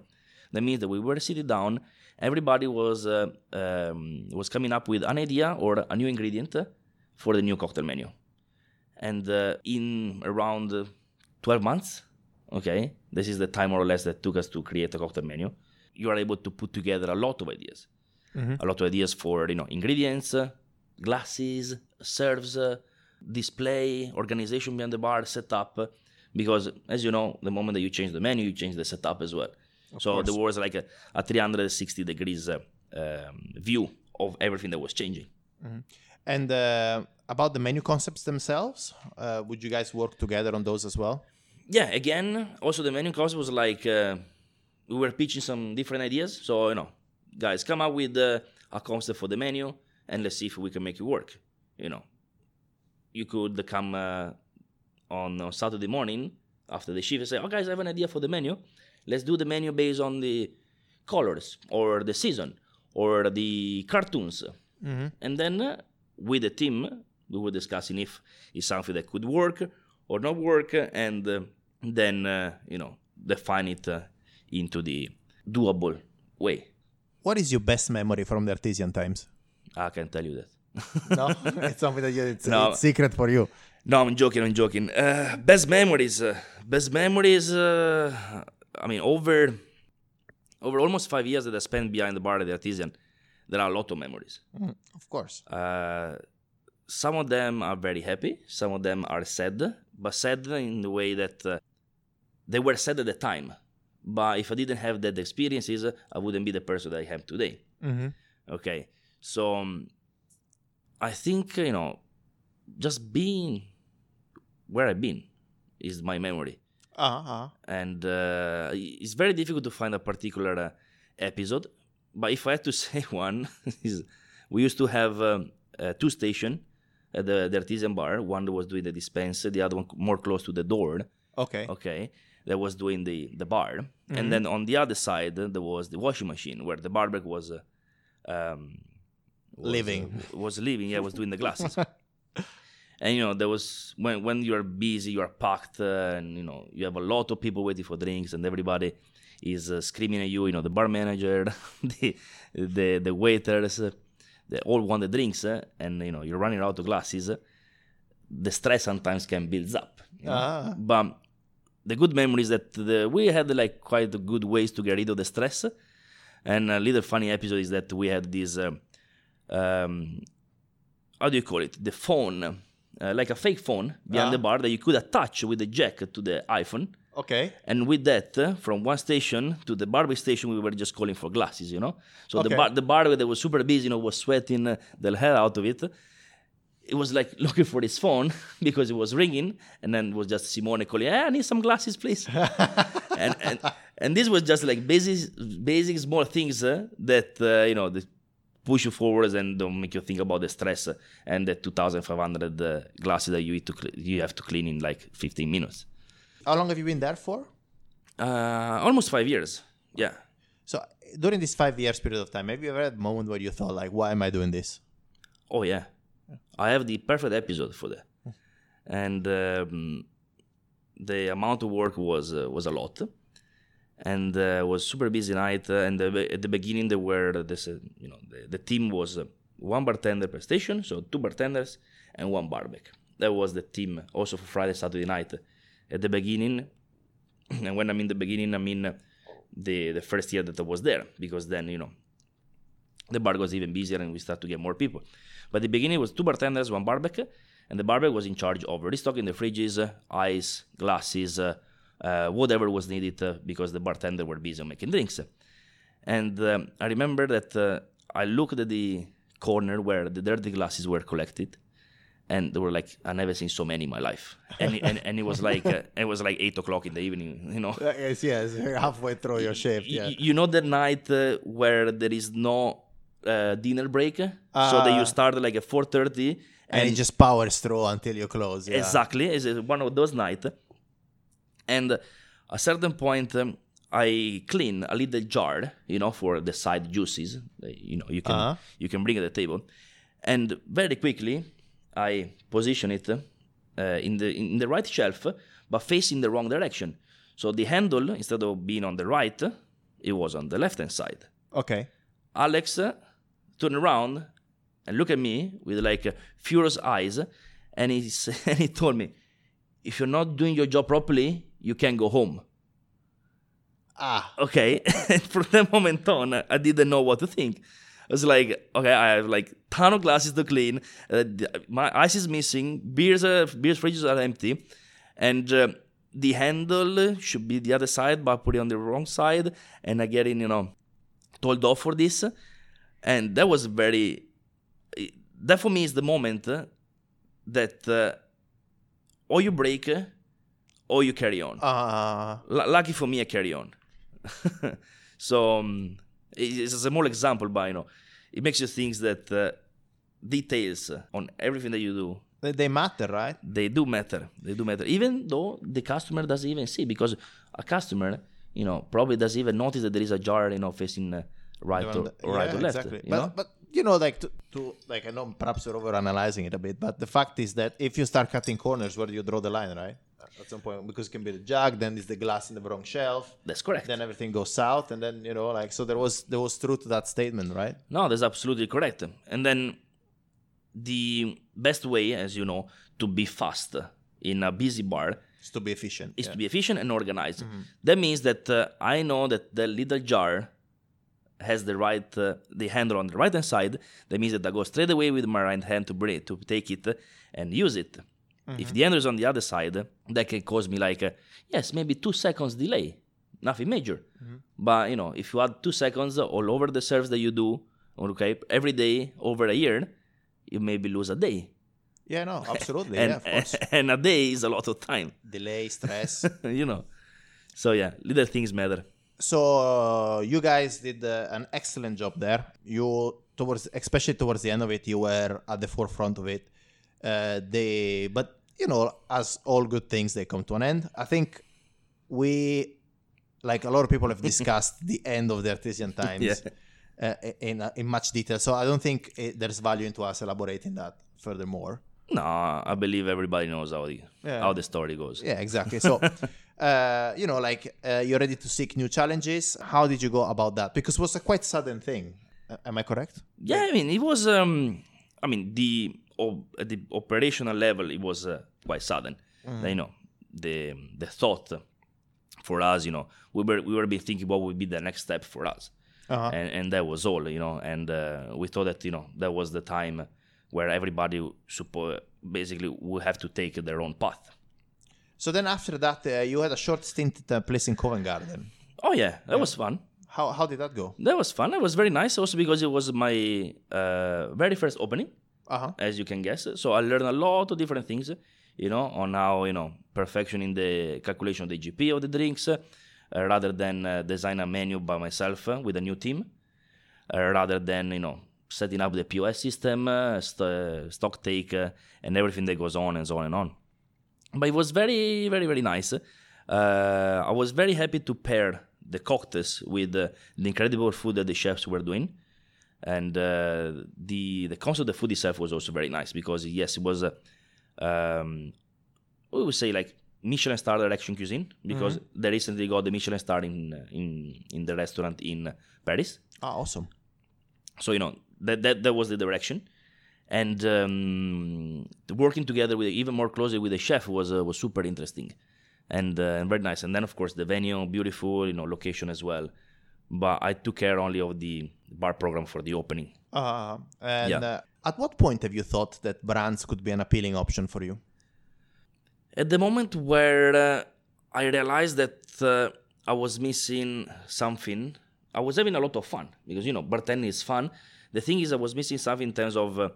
Speaker 2: That means that we were sitting down, everybody was uh, um, was coming up with an idea or a new ingredient for the new cocktail menu. And uh, in around uh, 12 months, okay, this is the time more or less that took us to create a cocktail menu. You are able to put together a lot of ideas, a lot of ideas for you know ingredients, glasses, serves, display, organization behind the bar, setup. Because as you know, the moment that you change the menu, you change the setup as well. So there was like a, a 360 degrees uh, um, view of everything that was changing.
Speaker 3: And uh, about the menu concepts themselves, uh, would you guys work together on those as well?
Speaker 2: yeah again also the menu concept was like uh, we were pitching some different ideas. So you know guys come up with uh, a concept for the menu and let's see if we can make it work you know. You could come uh, on, on saturday morning after the shift and say oh guys i have an idea for the menu let's do the menu based on the colors or the season or the cartoons and then uh, with the team we were discussing if it's something that could work or not work and uh, then uh, you know define it uh, into the doable way
Speaker 3: What is your best memory from the Artesian times?
Speaker 2: i can tell you that *laughs*
Speaker 3: No, it's something that you, it's,
Speaker 2: No.
Speaker 3: it's secret for you.
Speaker 2: no i'm joking i'm joking uh, best memories uh, best memories uh, i mean over over almost five years that i spent behind the bar at the Artesian there are a lot of memories
Speaker 3: Mm, of course.
Speaker 2: Uh, some of them are very happy, some of them are sad, but sad in the way that uh, they were sad at the time. But if I didn't have that experiences, I wouldn't be the person that I am today.
Speaker 3: hmm
Speaker 2: Okay, so um, I think you know, just being where I've been is my memory,
Speaker 3: Uh-huh.
Speaker 2: and uh, it's very difficult to find a particular uh, episode. But if I had to *laughs* say one, is we used to have um, uh, two station at the, the Artesian bar. One was doing the dispenser, the other one more close to the door.
Speaker 3: Okay.
Speaker 2: Okay, that was doing the the bar, and then on the other side there was the washing machine where the barback was. Uh, um, was,
Speaker 3: Living.
Speaker 2: uh, was living, yeah, was doing the glasses. *laughs* and you know, there was when when you are busy, you are packed, uh, and you know, you have a lot of people waiting for drinks, and everybody is uh, screaming at you. You know, the bar manager, *laughs* the the the waiters, uh, they all want the drinks, uh, and you know, you're running out of glasses. uh, the stress sometimes can build up. you know.
Speaker 3: Ah.
Speaker 2: But the good memory is that the, we had like quite good ways to get rid of the stress. And a little funny episode is that we had this, um, um, how do you call it? The phone, uh, like a fake phone behind
Speaker 3: Ah.
Speaker 2: the bar that you could attach with the jack to the iPhone.
Speaker 3: Okay.
Speaker 2: And with that, uh, from one station to the barback station, we were just calling for glasses, you know. So
Speaker 3: Okay.
Speaker 2: the bar, the barback that was super busy, you know, was sweating uh, the hell out of it. It was like *laughs* looking for his phone *laughs* because it was ringing, and then it was just Simone calling, "Hey, I need some glasses, please." *laughs* and, and and this was just like basic, basic small things uh, that uh, you know that push you forwards and don't make you think about the stress and the 2,500 uh, glasses that you to cl- you have to clean in like 15 minutes.
Speaker 3: How long have you been there for?
Speaker 2: Uh, almost five years. Yeah.
Speaker 3: So during this five years period of time, have you ever had a moment where you thought like, why am I doing this?
Speaker 2: Oh yeah. I have the perfect episode for that, and um, the amount of work was uh, was a lot, and uh, was super busy night. Uh, and the, at the beginning, there were this, uh, you know, the, the team was uh, one bartender per station, so two bartenders and one barback. That was the team also for Friday, Saturday night. At the beginning, *clears throat* and when I mean the beginning, I mean uh, the the first year that I was there, because then you know the bar was even busier and we started to get more people. But the beginning was two bartenders, one barback, and the barback was in charge of restocking the fridges, uh, ice, glasses, uh, uh, whatever was needed uh, because the bartender were busy making drinks. And um, I remember that uh, I looked at the corner where the dirty glasses were collected, and there were like I never seen so many in my life. And and, and it was *laughs* like uh, it was like eight o'clock in the evening, you know.
Speaker 3: Yes, yes, *laughs* halfway through your shift. Yeah.
Speaker 2: you know that night uh, where there is no uh, dinner break, so that
Speaker 3: Ah.
Speaker 2: you start like at four thirty,
Speaker 3: and it just powers through until you close. Yeah.
Speaker 2: exactly it's one of those nights. And a certain point, um, I clean a little jar, you know, for the side juices. uh, You know, you can
Speaker 3: Uh-huh.
Speaker 2: you can bring at the table, and very quickly I position it uh, in the in the right shelf, but facing the wrong direction. So the handle, instead of being on the right, it was on the left hand side.
Speaker 3: Okay.
Speaker 2: Alex uh, turned around and looked at me with like uh, furious eyes, and he *laughs* and he told me, "If you're not doing your job properly, you can go home."
Speaker 3: Ah.
Speaker 2: Okay, *laughs* and from that moment on, I didn't know what to think. I was like, okay, I have like ton of glasses to clean. Uh, my ice is missing. Beers, are, beers fridges are empty, and uh, the handle should be the other side, but I put it on the wrong side, and I get in, you know, told off for this, and that was very. That for me is the moment that uh, or you break, uh, or you carry on.
Speaker 3: Uh,
Speaker 2: L- lucky for me, I carry on. *laughs* so um, it's a small example, but you know, it makes you think that uh, details on everything that you do
Speaker 3: they, they matter, right?
Speaker 2: they do matter. They do matter, even though the customer doesn't even see because a customer, you know, probably doesn't even notice that there is a jar, you know, facing uh, right or,
Speaker 3: And-
Speaker 2: or right or left.
Speaker 3: Exactly. But,
Speaker 2: know?
Speaker 3: but you know, like to, to like I know perhaps you're over analyzing it a bit, but the fact is that if you start cutting corners, where do you draw the line, right? At some point, because it can be the jug, then is the glass in the wrong shelf,
Speaker 2: That's correct.
Speaker 3: then everything goes south, and then you know, like so there was there was truth to that statement, right?
Speaker 2: No, that's absolutely correct. And then the best way, as you know, to be fast in a busy bar
Speaker 3: Just to be efficient.
Speaker 2: is
Speaker 3: yeah.
Speaker 2: to be efficient and organized. That means that uh, I know that the little jar has the right uh, the handle on the right hand side. That means that I go straight away with my right hand to bring it, to take it and use it. If the handle is on the other side, that can cause me like uh, yes, maybe two seconds delay, nothing major. But you know, if you add two seconds all over the serves that you do, okay, every day over a year, you maybe lose a day.
Speaker 3: Yeah, no, *laughs* absolutely.
Speaker 2: and
Speaker 3: yeah, of course. *laughs*
Speaker 2: and a day is a lot of time.
Speaker 3: Delay, stress. *laughs*
Speaker 2: you know. So yeah, little things matter.
Speaker 3: so uh, you guys did uh, an excellent job there. You towards, especially towards the end of it, you were at the forefront of it. Uh, they, but you know, as all good things, they come to an end. I think we, like a lot of people, have *laughs* discussed the end of the Artesian times
Speaker 2: Yeah.
Speaker 3: uh, in in much detail. So I don't think it, there's value into us elaborating that furthermore.
Speaker 2: No, I believe everybody knows how the
Speaker 3: Yeah.
Speaker 2: how the story goes.
Speaker 3: Yeah, exactly. So, *laughs* uh, you know, like uh, you're ready to seek new challenges. How did you go about that? Because it was a quite sudden thing. Uh, am I correct?
Speaker 2: Yeah, I mean, it was. Um, I mean, the at the operational level, it was uh, quite sudden. You know, the the thought for us, you know, we were we were been thinking what would be the next step for us,
Speaker 3: Uh-huh.
Speaker 2: and and that was all, you know. And uh, we thought that you know that was the time where everybody suppo- basically would have to take their own path.
Speaker 3: So then after that, uh, you had a short stint at a place in Covent Garden.
Speaker 2: Oh yeah, that was fun.
Speaker 3: How how did that go?
Speaker 2: That was fun. It was very nice, also because it was my uh, very first opening.
Speaker 3: Uh huh.
Speaker 2: as you can guess. So I learned a lot of different things, you know, on how you know perfection in the calculation of the GP of the drinks, uh, rather than uh, design a menu by myself uh, with a new team, uh, rather than you know setting up the POS system, uh, st- stock take, uh, and everything that goes on and so on and on. But it was very, very, very nice. Uh, I was very happy to pair the cocktails with uh, the incredible food that the chefs were doing and uh, the the concept of the food itself was also very nice because yes, it was a um, we would say like Michelin star direction cuisine because they recently got the Michelin star in in in the restaurant in Paris.
Speaker 3: Ah, awesome.
Speaker 2: So you know that that, that was the direction, and um, working together with even more closely with the chef was uh, was super interesting, and uh, and very nice. And then of course the venue, beautiful, you know, location as well. But I took care only of the bar program for the opening.
Speaker 3: Uh, and
Speaker 2: Yeah.
Speaker 3: uh, at what point have you thought that brands could be an appealing option for you?
Speaker 2: At the moment where uh, I realized that uh, I was missing something, I was having a lot of fun because you know bartending is fun. The thing is, I was missing something in terms of uh,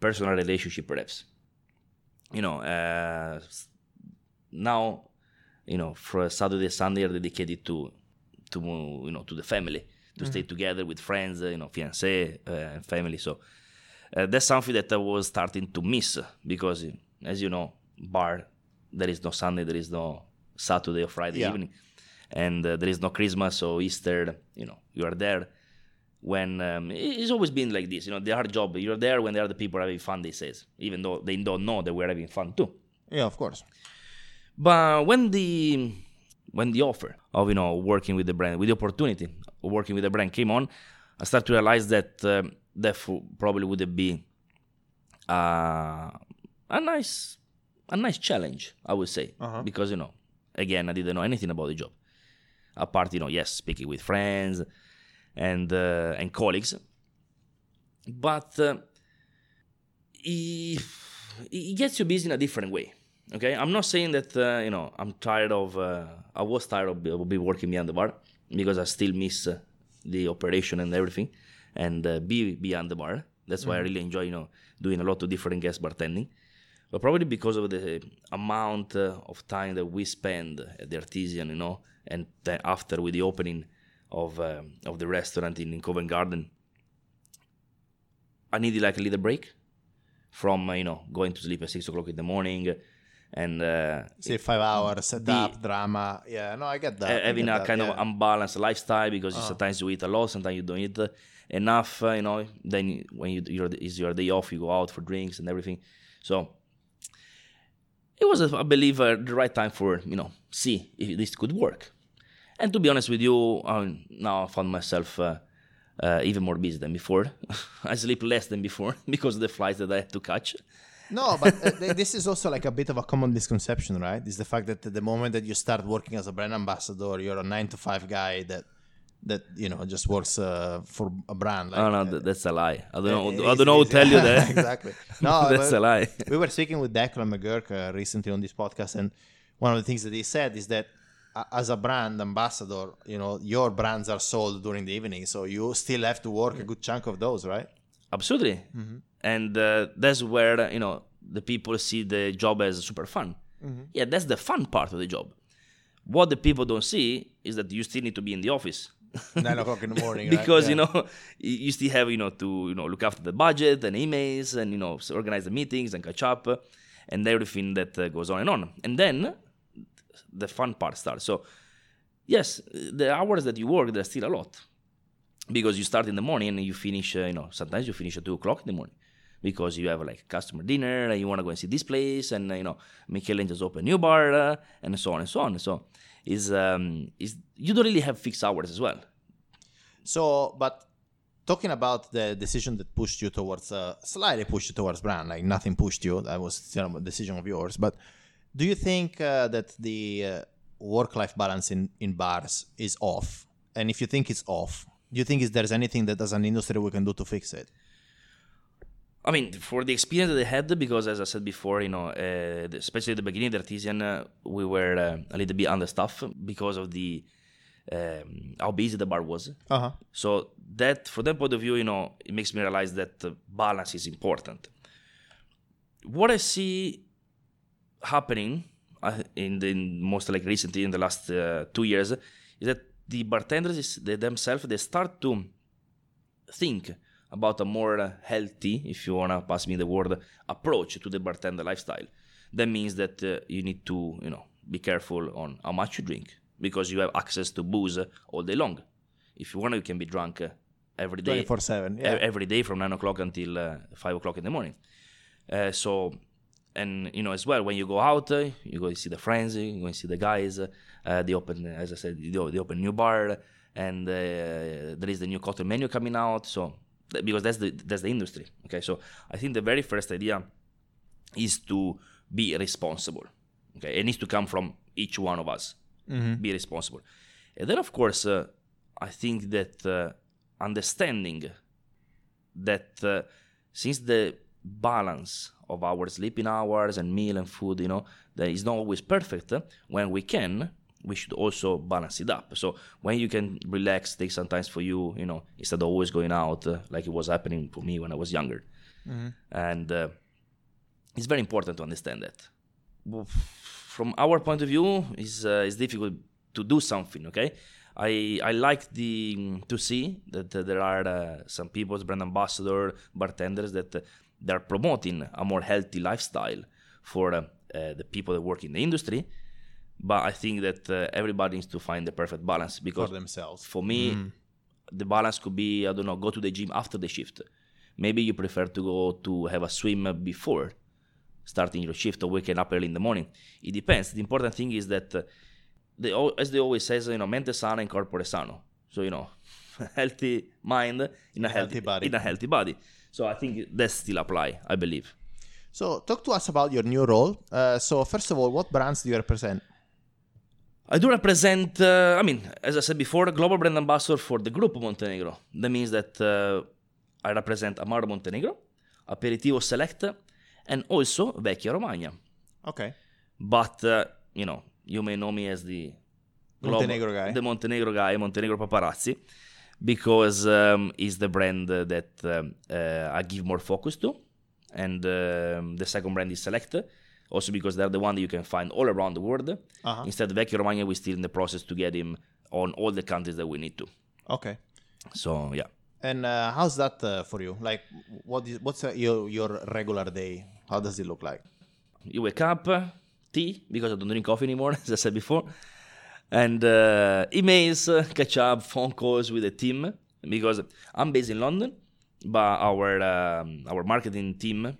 Speaker 2: personal relationship, perhaps. You know, uh, now, you know, for Saturday, and Sunday are dedicated to, to you know, to the family, to stay together with friends, uh, you know, fiancé, uh, family. So uh, that's something that I was starting to miss because, as you know, bar there is no Sunday, there is no Saturday or Friday
Speaker 3: Yeah.
Speaker 2: evening, and uh, there is no Christmas or Easter. You know, you are there when um, it's always been like this. You know, the hard job. You're there when there are the other people are having fun. They says, even though they don't know that we're having fun too.
Speaker 3: Yeah, of course.
Speaker 2: But when the when the offer of you know working with the brand, with the opportunity of working with the brand came on, I started to realize that um, that f- probably would be uh, a nice a nice challenge, I would say,
Speaker 3: Uh-huh.
Speaker 2: because you know, again, I didn't know anything about the job. Apart, you know, yes, speaking with friends and uh, and colleagues, but uh, it, it gets you busy in a different way. Okay, I'm not saying that uh, you know I'm tired of. Uh, I was tired of, be- of be working behind the bar because I still miss uh, the operation and everything, and uh, be beyond the bar. That's why I really enjoy you know doing a lot of different guest bartending. But probably because of the amount uh, of time that we spend at the Artesian, you know, and then after with the opening of um of the restaurant in, in Covent Garden, I needed like a little break from uh, you know going to sleep at six o'clock in the morning and uh,
Speaker 3: Say five hours, set
Speaker 2: the-
Speaker 3: up, drama. Yeah, no, I get that.
Speaker 2: having
Speaker 3: get
Speaker 2: a
Speaker 3: that,
Speaker 2: kind
Speaker 3: yeah.
Speaker 2: of unbalanced lifestyle because you sometimes you eat a lot, sometimes you don't eat enough. Uh, you know, then when you you're, is your day off, you go out for drinks and everything. So it was, I believe, uh, the right time for you know see if this could work. And to be honest with you, um, now I found myself uh, uh, even more busy than before. *laughs* I sleep less than before *laughs* because of the flights that I had to catch.
Speaker 3: No, but uh, th- this is also like a bit of a common misconception, right? Is the fact that the moment that you start working as a brand ambassador, you're a nine to five guy that that you know just works uh, for a brand. Like,
Speaker 2: oh no,
Speaker 3: uh,
Speaker 2: th- that's a lie. I don't know. I don't know who tell you that. *laughs*
Speaker 3: exactly. No, *laughs*
Speaker 2: that's a lie.
Speaker 3: we were speaking with Declan McGurk uh, recently on this podcast, and one of the things that he said is that uh, as a brand ambassador, you know, your brands are sold during the evening, so you still have to work a good chunk of those, right?
Speaker 2: Absolutely. And uh, that's where, you know, the people see the job as super fun. Yeah, that's the fun part of the job. What the people don't see is that you still need to be in the office. *laughs*
Speaker 3: Nine o'clock in the morning, right?
Speaker 2: because you know *laughs* you still have you know to you know look after the budget and emails and you know organize the meetings and catch up and everything that uh, goes on and on and then the fun part starts so yes the hours that you work there's still a lot because you start in the morning and you finish uh, you know sometimes you finish at two o'clock in the morning because you have like customer dinner and you want to go and see this place and uh, you know Michele just opened a new bar uh, and so on and so on so is um is you don't really have fixed hours as well
Speaker 3: So, but talking about the decision that pushed you towards, uh, slightly pushed you towards brand, like nothing pushed you, that was a decision of yours. But do you think uh, that the uh, work-life balance in, in bars is off? And if you think it's off, do you think is there's anything that as an industry we can do to fix it?
Speaker 2: I mean, for the experience that I had, because as I said before, you know, uh, especially at the beginning of the Artesian, uh, we were uh, a little bit understaffed because of the um, how busy the bar was.
Speaker 3: Uh-huh.
Speaker 2: So that, from that point of view, you know, it makes me realize that balance is important. What I see happening uh, in the in most like recently in the last uh, two years is that the bartenders they themselves they start to think about a more healthy, if you wanna pass me the word, approach to the bartender lifestyle. That means that uh, you need to, you know, be careful on how much you drink because you have access to booze all day long. If you want, you can be drunk uh, every day,
Speaker 3: 24/7,
Speaker 2: e-
Speaker 3: yeah.
Speaker 2: every day from nine o'clock until uh, five o'clock in the morning. Uh, so, and you know, as well, when you go out, uh, you go see the friends, you go and see the guys. Uh, uh, they open, as I said, they open new bar, and uh, there is the new cocktail menu coming out. So, because that's the that's the industry. Okay, so I think the very first idea is to be responsible. Okay, it needs to come from each one of us. Be responsible, and then of course, uh, I think that uh, understanding that uh, since the balance of our sleeping hours and meal and food, you know, that is not always perfect. uh, When we can, we should also balance it up. So when you can relax, take some time for you, you know, instead of always going out uh, like it was happening for me when I was younger. And uh, it's very important to understand that. From our point of view, is uh, it's difficult to do something. Okay, I I like the to see that uh, there are uh, some people, brand ambassador, bartenders that they are promoting a more healthy lifestyle for uh, uh, the people that work in the industry. but I think that uh, everybody needs to find the perfect balance
Speaker 3: for
Speaker 2: because
Speaker 3: themselves.
Speaker 2: for me, the balance could be I don't know, go to the gym after the shift. Maybe you prefer to go to have a swim before starting your shift or waking up early in the morning. It depends. The important thing is that uh, they as they always says, you know, mente sana in corpore sano. So you know, *laughs* healthy mind in a healthy,
Speaker 3: healthy body.
Speaker 2: In a healthy body. So I think that still apply. I believe.
Speaker 3: So, talk to us about your new role. Uh, so, first of all, what brands do you represent?
Speaker 2: I do represent, uh, I mean, as I said before, a global brand ambassador for the group Montenegro. That means that uh, I represent Amaro Montenegro, Aperitivo Select, and also Vecchia Romagna.
Speaker 3: Okay.
Speaker 2: But, uh, you know, you may know me as the
Speaker 3: Montenegro guy.
Speaker 2: The Montenegro guy, Montenegro Paparazzi, because um, is the brand that um, uh, I give more focus to. And um, the second brand is Select, also because they're the one that you can find all around the world.
Speaker 3: Uh-huh.
Speaker 2: Instead, Vecchia Romagna, we're still in the process to get him on all the countries that we need to.
Speaker 3: Okay.
Speaker 2: So, yeah.
Speaker 3: And uh, how's that uh, for you? Like, what is what's uh, your your regular day? How does it look like?
Speaker 2: You wake up, tea, because I don't drink coffee anymore, *laughs* as I said before, and uh, emails, uh, catch up, phone calls with the team, because I'm based in London, but our um, our marketing team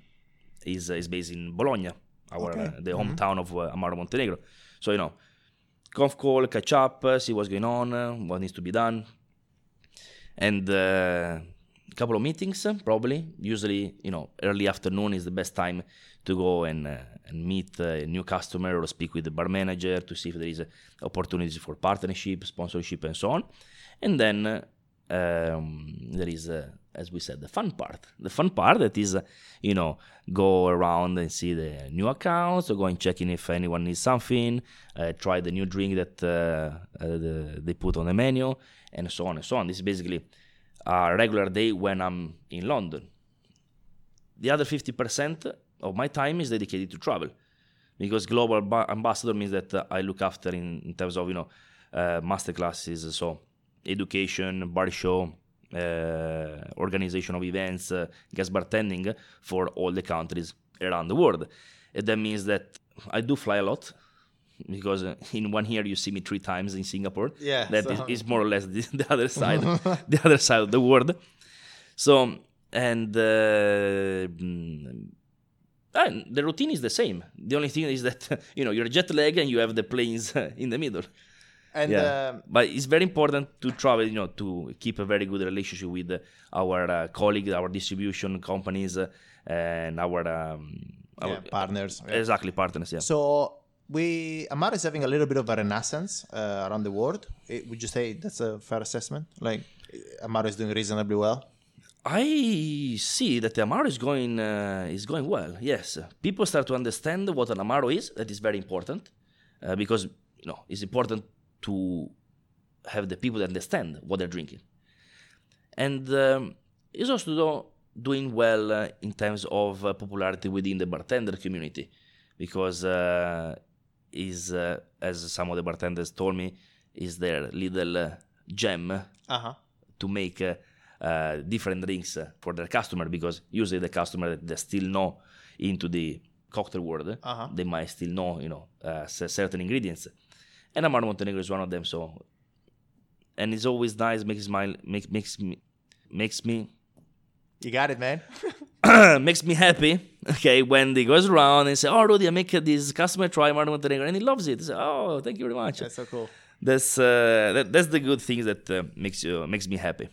Speaker 2: is is based in Bologna, our
Speaker 3: Okay.
Speaker 2: uh, the hometown of uh, Amaro Montenegro. So you know, conf call, catch up, uh, see what's going on, uh, what needs to be done, and uh, a couple of meetings probably. Usually, you know, early afternoon is the best time to go and and meet a new customer or speak with the bar manager to see if there is opportunities for partnership, sponsorship, and so on. And then uh, um, there is, uh, as we said, the fun part. The fun part that is, uh, you know, go around and see the new accounts, or go and check in if anyone needs something, uh, try the new drink that uh, the, they put on the menu, and so on and so on. This is basically a regular day when I'm in London. The other 50% of my time is dedicated to travel because global ba- ambassador means that uh, I look after in, in terms of you know uh, master classes, so education, bar show, uh, organization of events, uh, guest bartending for all the countries around the world. And that means that I do fly a lot because uh, in one year you see me three times in Singapore.
Speaker 3: Yeah,
Speaker 2: that is
Speaker 3: so-
Speaker 2: is more or less the, *laughs* the other *laughs* side, the other side of the world. So and uh, mm, and the routine is the same. The only thing is that *laughs* you know you're jet lag and you have the planes *laughs* in the middle.
Speaker 3: And
Speaker 2: Yeah,
Speaker 3: um,
Speaker 2: but it's very important to travel. You know, to keep a very good relationship with uh, our uh, colleagues, our distribution companies, uh, and our, um, our
Speaker 3: yeah, partners. yeah.
Speaker 2: exactly partners. Yeah.
Speaker 3: So we Amar is having a little bit of a renaissance uh, around the world. Eh, would you say that's a fair assessment? Like eh, Amar is doing reasonably well.
Speaker 2: I see that the Amaro is going uh, is going well. Yes, people start to understand what an Amaro is. That is very important uh, because you know it's important to have the people understand what they're drinking, and um, it's also do- doing well uh, in terms of uh, popularity within the bartender community because uh, is uh, as some of the bartenders told me is their little uh, gem
Speaker 3: Uh huh.
Speaker 2: to make uh, different drinks for their customer because usually the customer that they still know into the cocktail world
Speaker 3: Uh-huh.
Speaker 2: they might still know you know uh, certain ingredients and Amaro Montenegro is one of them so and it's always nice makes smile make, makes me makes me
Speaker 3: You got it, man. *laughs* *coughs*
Speaker 2: makes me happy okay when they goes around and say oh Rudy I make this customer try Amaro Montenegro and he loves it say, oh thank you very much
Speaker 3: That's so cool.
Speaker 2: that's uh, that, that's the good things that uh, makes you makes me happy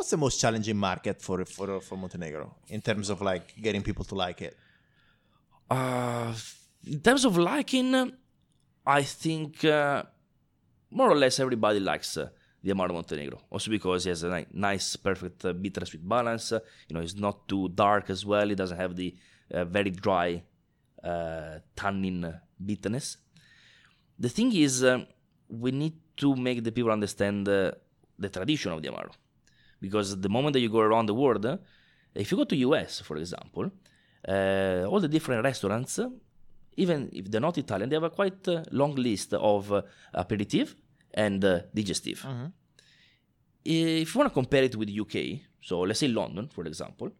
Speaker 3: What's the most challenging market for for for Montenegro in terms of like getting people to like it?
Speaker 2: Uh, in terms of liking, uh, I think uh, more or less everybody likes uh, the Amaro Montenegro. Also because it has a ni- nice, perfect uh, bitter sweet balance. Uh, you know, it's not too dark as well. It doesn't have the uh, very dry uh, tannin bitterness. The thing is, we need to make the people understand the tradition of the Amaro. Because the moment that you go around the world, if you go to US, for example, uh, all the different restaurants, even if they're not Italian, they have a quite uh, long list of uh, aperitif and uh, digestive. If you want to compare it with UK, so let's say London, for example,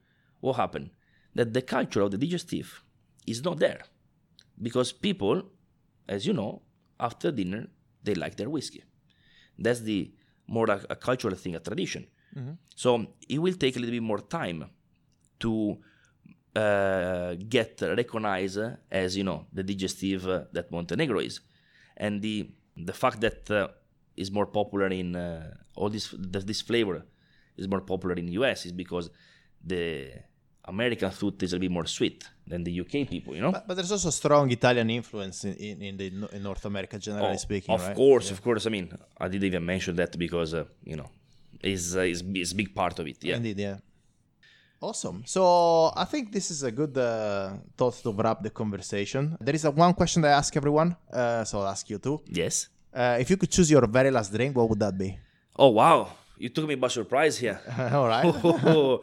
Speaker 2: what happened? That the culture of the digestive is not there because people, as you know, after dinner they like their whiskey. That's the more a, a cultural thing, a tradition. So it will take a little bit more time to uh, get recognized as you know the digestive uh, that Montenegro is, and the the fact that uh, is more popular in uh, all this that this flavor is more popular in US is because the American food is a bit more sweet than the UK people, you know.
Speaker 3: But, but there's also strong Italian influence in, in, in the in North America, generally
Speaker 2: Oh,
Speaker 3: speaking.
Speaker 2: of
Speaker 3: right?
Speaker 2: course, of course. I mean, I didn't even mention that because uh, you know, is uh, is is a big part of it. Yeah.
Speaker 3: Indeed, yeah. Awesome. So I think this is a good uh, thought to wrap the conversation. There is a one question that I ask everyone, uh, so I'll ask you too.
Speaker 2: Yes.
Speaker 3: Uh, if you could choose your very last drink, what would that be?
Speaker 2: Oh wow, you took me by surprise here. *laughs*
Speaker 3: All right. *laughs*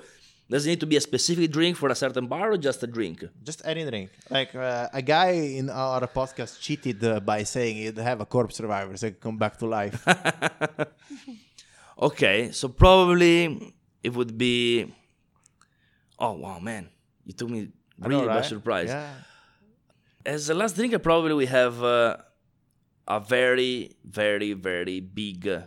Speaker 2: Does it need to be a specific drink for a certain bar or just a drink?
Speaker 3: Just any drink. Like uh, a guy in our podcast cheated uh, by saying he'd have a Corpse Reviver, so he could come back to life. *laughs*
Speaker 2: Okay, so probably it would be. Oh wow, man, you took me
Speaker 3: I know,
Speaker 2: really by surprise.
Speaker 3: Yeah.
Speaker 2: As a last drink, probably we have uh, a very, very, very big uh,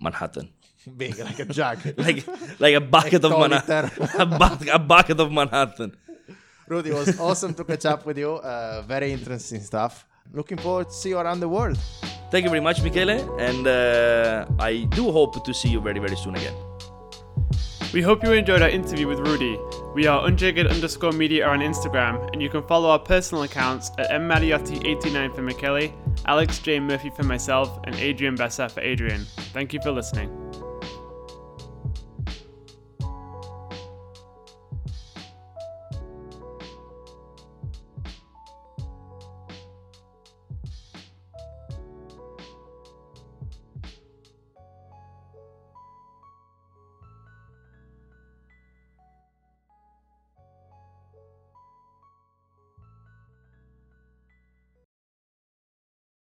Speaker 2: Manhattan. *laughs*
Speaker 3: Big, like a jug. *laughs*
Speaker 2: like like a bucket of Manhattan. *laughs* a, bu- a bucket of Manhattan.
Speaker 3: Rudy, it was awesome to catch up with you. Uh, very interesting stuff. Looking forward to see you around the world.
Speaker 2: Thank you very much, Michele, and uh, I do hope to see you very, very soon again.
Speaker 1: We hope you enjoyed our interview with Rudy. We are unjiggered underscore media on Instagram, and you can follow our personal accounts at mmariotti89 for Michele, Alex J. Murphy for myself, and Adrian Bessa for Adrian. Thank you for listening.